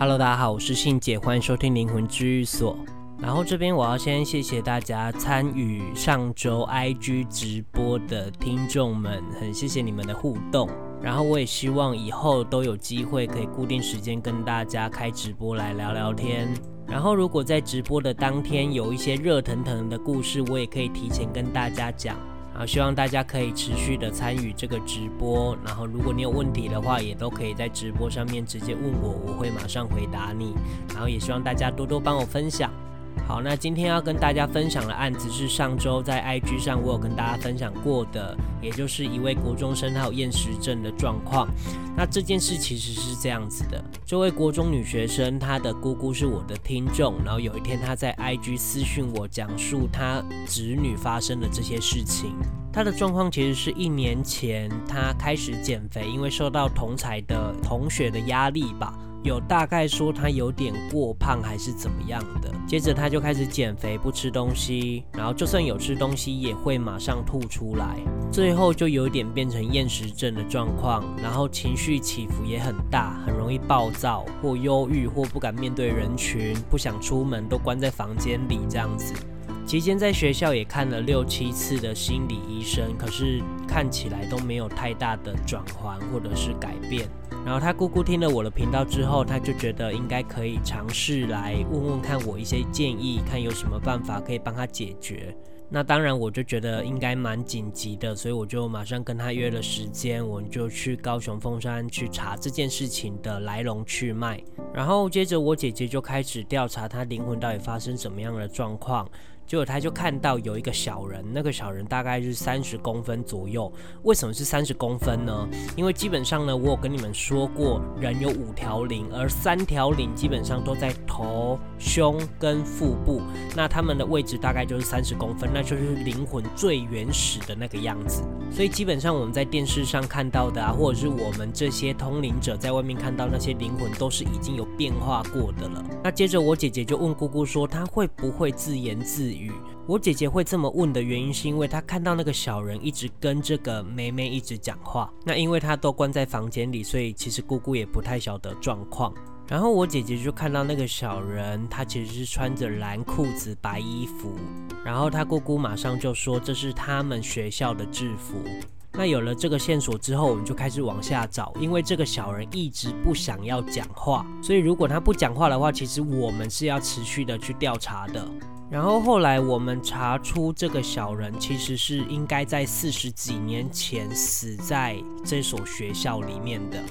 Hello，大家好，我是信姐，欢迎收听灵魂治愈所。然后这边我要先谢谢大家参与上周 IG 直播的听众们，很谢谢你们的互动。然后我也希望以后都有机会可以固定时间跟大家开直播来聊聊天。然后如果在直播的当天有一些热腾腾的故事，我也可以提前跟大家讲。啊，希望大家可以持续的参与这个直播，然后如果你有问题的话，也都可以在直播上面直接问我，我会马上回答你。然后也希望大家多多帮我分享。好，那今天要跟大家分享的案子是上周在 IG 上我有跟大家分享过的，也就是一位国中生他有厌食症的状况。那这件事其实是这样子的，这位国中女学生她的姑姑是我的听众，然后有一天她在 IG 私讯我讲述她侄女发生的这些事情。她的状况其实是一年前她开始减肥，因为受到同侪的同学的压力吧。有大概说他有点过胖还是怎么样的，接着他就开始减肥，不吃东西，然后就算有吃东西也会马上吐出来，最后就有点变成厌食症的状况，然后情绪起伏也很大，很容易暴躁或忧郁或不敢面对人群，不想出门，都关在房间里这样子。期间在学校也看了六七次的心理医生，可是看起来都没有太大的转换或者是改变。然后他姑姑听了我的频道之后，他就觉得应该可以尝试来问问看我一些建议，看有什么办法可以帮他解决。那当然我就觉得应该蛮紧急的，所以我就马上跟他约了时间，我们就去高雄凤山去查这件事情的来龙去脉。然后接着我姐姐就开始调查他灵魂到底发生什么样的状况。结果他就看到有一个小人，那个小人大概是三十公分左右。为什么是三十公分呢？因为基本上呢，我有跟你们说过，人有五条灵，而三条灵基本上都在头、胸跟腹部，那他们的位置大概就是三十公分，那就是灵魂最原始的那个样子。所以基本上我们在电视上看到的啊，或者是我们这些通灵者在外面看到那些灵魂，都是已经有变化过的了。那接着我姐姐就问姑姑说，他会不会自言自语？我姐姐会这么问的原因，是因为她看到那个小人一直跟这个妹妹一直讲话。那因为她都关在房间里，所以其实姑姑也不太晓得状况。然后我姐姐就看到那个小人，他其实是穿着蓝裤子、白衣服。然后她姑姑马上就说这是他们学校的制服。那有了这个线索之后，我们就开始往下找，因为这个小人一直不想要讲话，所以如果他不讲话的话，其实我们是要持续的去调查的。然后后来我们查出这个小人其实是应该在四十几年前死在这所学校里面的。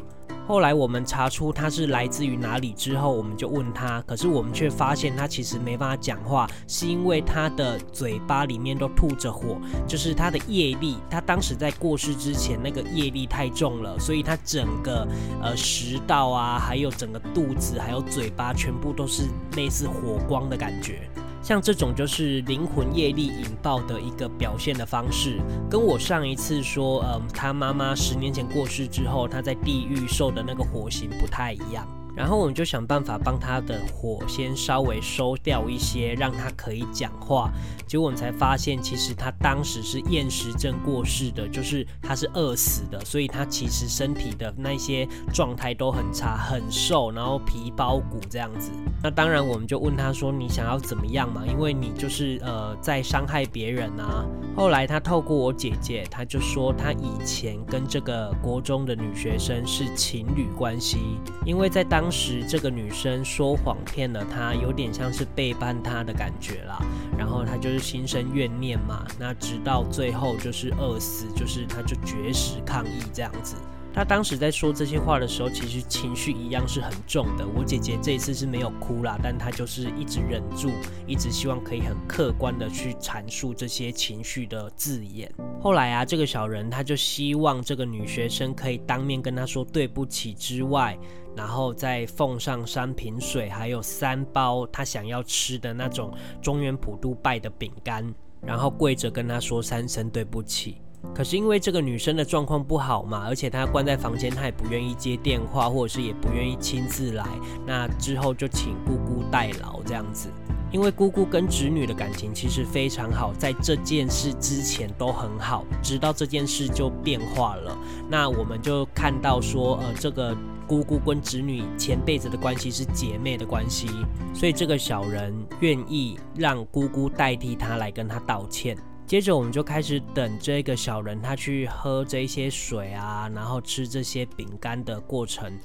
后来我们查出他是来自于哪里之后，我们就问他，可是我们却发现他其实没办法讲话，是因为他的嘴巴里面都吐着火，就是他的业力，他当时在过世之前那个业力太重了，所以他整个呃食道啊，还有整个肚子，还有嘴巴，全部都是类似火光的感觉。像这种就是灵魂业力引爆的一个表现的方式，跟我上一次说，嗯，他妈妈十年前过世之后，他在地狱受的那个火刑不太一样。然后我们就想办法帮他的火先稍微收掉一些，让他可以讲话。结果我们才发现，其实他当时是厌食症过世的，就是他是饿死的，所以他其实身体的那些状态都很差，很瘦，然后皮包骨这样子。那当然，我们就问他说：“你想要怎么样嘛？因为你就是呃在伤害别人啊。”后来他透过我姐姐，他就说他以前跟这个国中的女学生是情侣关系，因为在当。当时这个女生说谎骗了他，有点像是背叛他的感觉啦。然后他就是心生怨念嘛，那直到最后就是饿死，就是他就绝食抗议这样子。他当时在说这些话的时候，其实情绪一样是很重的。我姐姐这一次是没有哭啦，但她就是一直忍住，一直希望可以很客观的去阐述这些情绪的字眼。后来啊，这个小人他就希望这个女学生可以当面跟他说对不起之外，然后再奉上三瓶水，还有三包他想要吃的那种中原普渡拜的饼干，然后跪着跟他说三声对不起。可是因为这个女生的状况不好嘛，而且她关在房间，她也不愿意接电话，或者是也不愿意亲自来。那之后就请姑姑代劳这样子。因为姑姑跟侄女的感情其实非常好，在这件事之前都很好，直到这件事就变化了。那我们就看到说，呃，这个姑姑跟侄女前辈子的关系是姐妹的关系，所以这个小人愿意让姑姑代替她来跟她道歉。接着我们就开始等这个小人他去喝这些水啊，然后吃这些饼干的过程。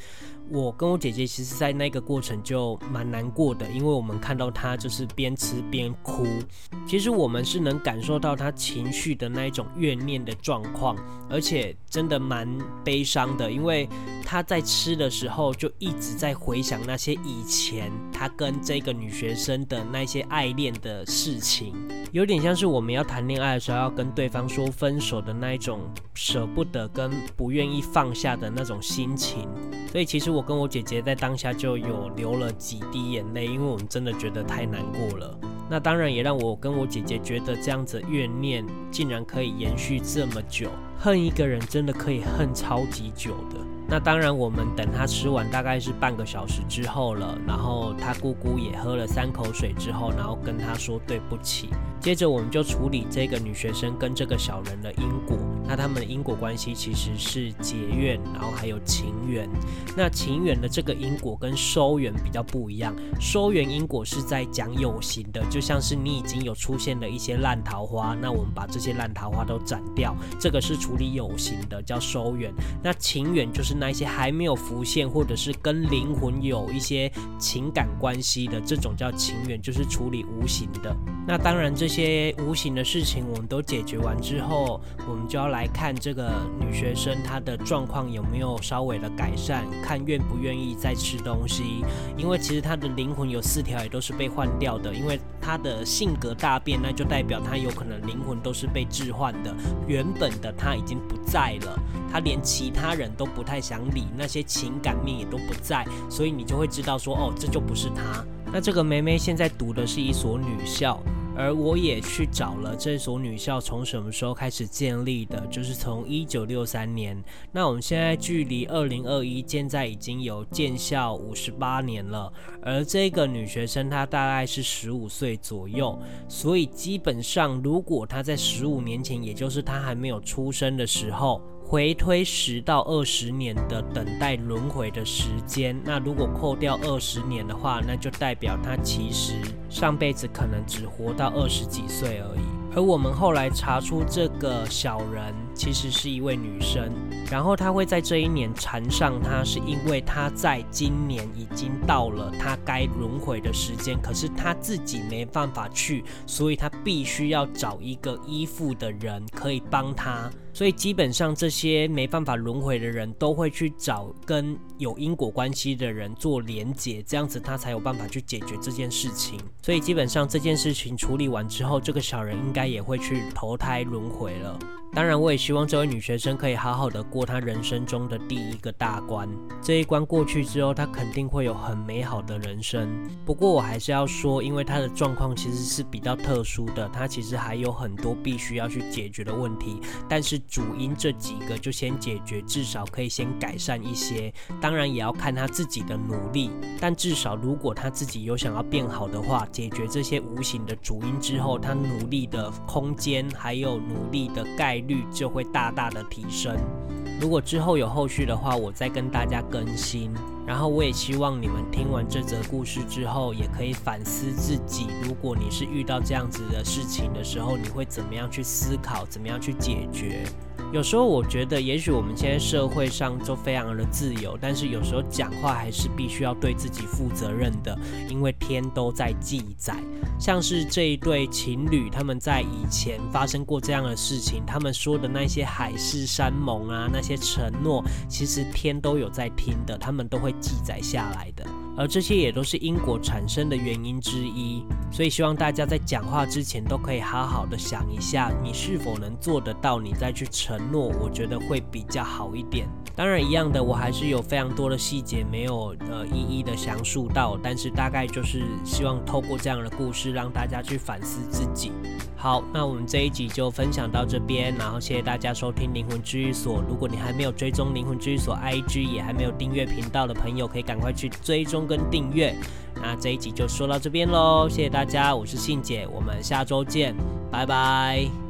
我跟我姐姐其实，在那个过程就蛮难过的，因为我们看到她就是边吃边哭。其实我们是能感受到她情绪的那一种怨念的状况，而且真的蛮悲伤的，因为她在吃的时候就一直在回想那些以前她跟这个女学生的那些爱恋的事情，有点像是我们要谈恋爱的时候要跟对方说分手的那一种舍不得跟不愿意放下的那种心情。所以其实我跟我姐姐在当下就有流了几滴眼泪，因为我们真的觉得太难过了。那当然也让我跟我姐姐觉得这样子怨念竟然可以延续这么久，恨一个人真的可以恨超级久的。那当然我们等他吃完大概是半个小时之后了，然后他姑姑也喝了三口水之后，然后跟他说对不起。接着我们就处理这个女学生跟这个小人的因果。那他们的因果关系其实是结怨，然后还有情缘。那情缘的这个因果跟收缘比较不一样。收缘因果是在讲有形的，就像是你已经有出现了一些烂桃花，那我们把这些烂桃花都斩掉，这个是处理有形的，叫收缘。那情缘就是那些还没有浮现，或者是跟灵魂有一些情感关系的，这种叫情缘，就是处理无形的。那当然。这些无形的事情我们都解决完之后，我们就要来来看这个女学生她的状况有没有稍微的改善，看愿不愿意再吃东西。因为其实她的灵魂有四条也都是被换掉的，因为她的性格大变，那就代表她有可能灵魂都是被置换的。原本的她已经不在了，她连其他人都不太想理，那些情感面也都不在，所以你就会知道说，哦，这就不是她。那这个妹妹现在读的是一所女校。而我也去找了这所女校从什么时候开始建立的，就是从一九六三年。那我们现在距离二零二一现在已经有建校五十八年了。而这个女学生她大概是十五岁左右，所以基本上如果她在十五年前，也就是她还没有出生的时候。回推十到二十年的等待轮回的时间，那如果扣掉二十年的话，那就代表他其实上辈子可能只活到二十几岁而已。而我们后来查出这个小人其实是一位女生，然后她会在这一年缠上他，是因为她在今年已经到了她该轮回的时间，可是她自己没办法去，所以她必须要找一个依附的人可以帮她。所以基本上这些没办法轮回的人都会去找跟有因果关系的人做连结，这样子他才有办法去解决这件事情。所以基本上这件事情处理完之后，这个小人应该也会去投胎轮回了。当然，我也希望这位女学生可以好好的过她人生中的第一个大关。这一关过去之后，她肯定会有很美好的人生。不过我还是要说，因为她的状况其实是比较特殊的，她其实还有很多必须要去解决的问题。但是主因这几个就先解决，至少可以先改善一些。当然也要看她自己的努力。但至少如果她自己有想要变好的话，解决这些无形的主因之后，她努力的空间还有努力的概率。就会大大的提升。如果之后有后续的话，我再跟大家更新。然后我也希望你们听完这则故事之后，也可以反思自己。如果你是遇到这样子的事情的时候，你会怎么样去思考，怎么样去解决？有时候我觉得，也许我们现在社会上都非常的自由，但是有时候讲话还是必须要对自己负责任的，因为天都在记载。像是这一对情侣，他们在以前发生过这样的事情，他们说的那些海誓山盟啊，那些承诺，其实天都有在听的，他们都会记载下来的。而这些也都是因果产生的原因之一，所以希望大家在讲话之前都可以好好的想一下，你是否能做得到，你再去承诺，我觉得会比较好一点。当然，一样的，我还是有非常多的细节没有呃一一的详述到，但是大概就是希望透过这样的故事，让大家去反思自己。好，那我们这一集就分享到这边，然后谢谢大家收听灵魂治愈所。如果你还没有追踪灵魂治愈所 IG，也还没有订阅频道的朋友，可以赶快去追踪跟订阅。那这一集就说到这边喽，谢谢大家，我是信姐，我们下周见，拜拜。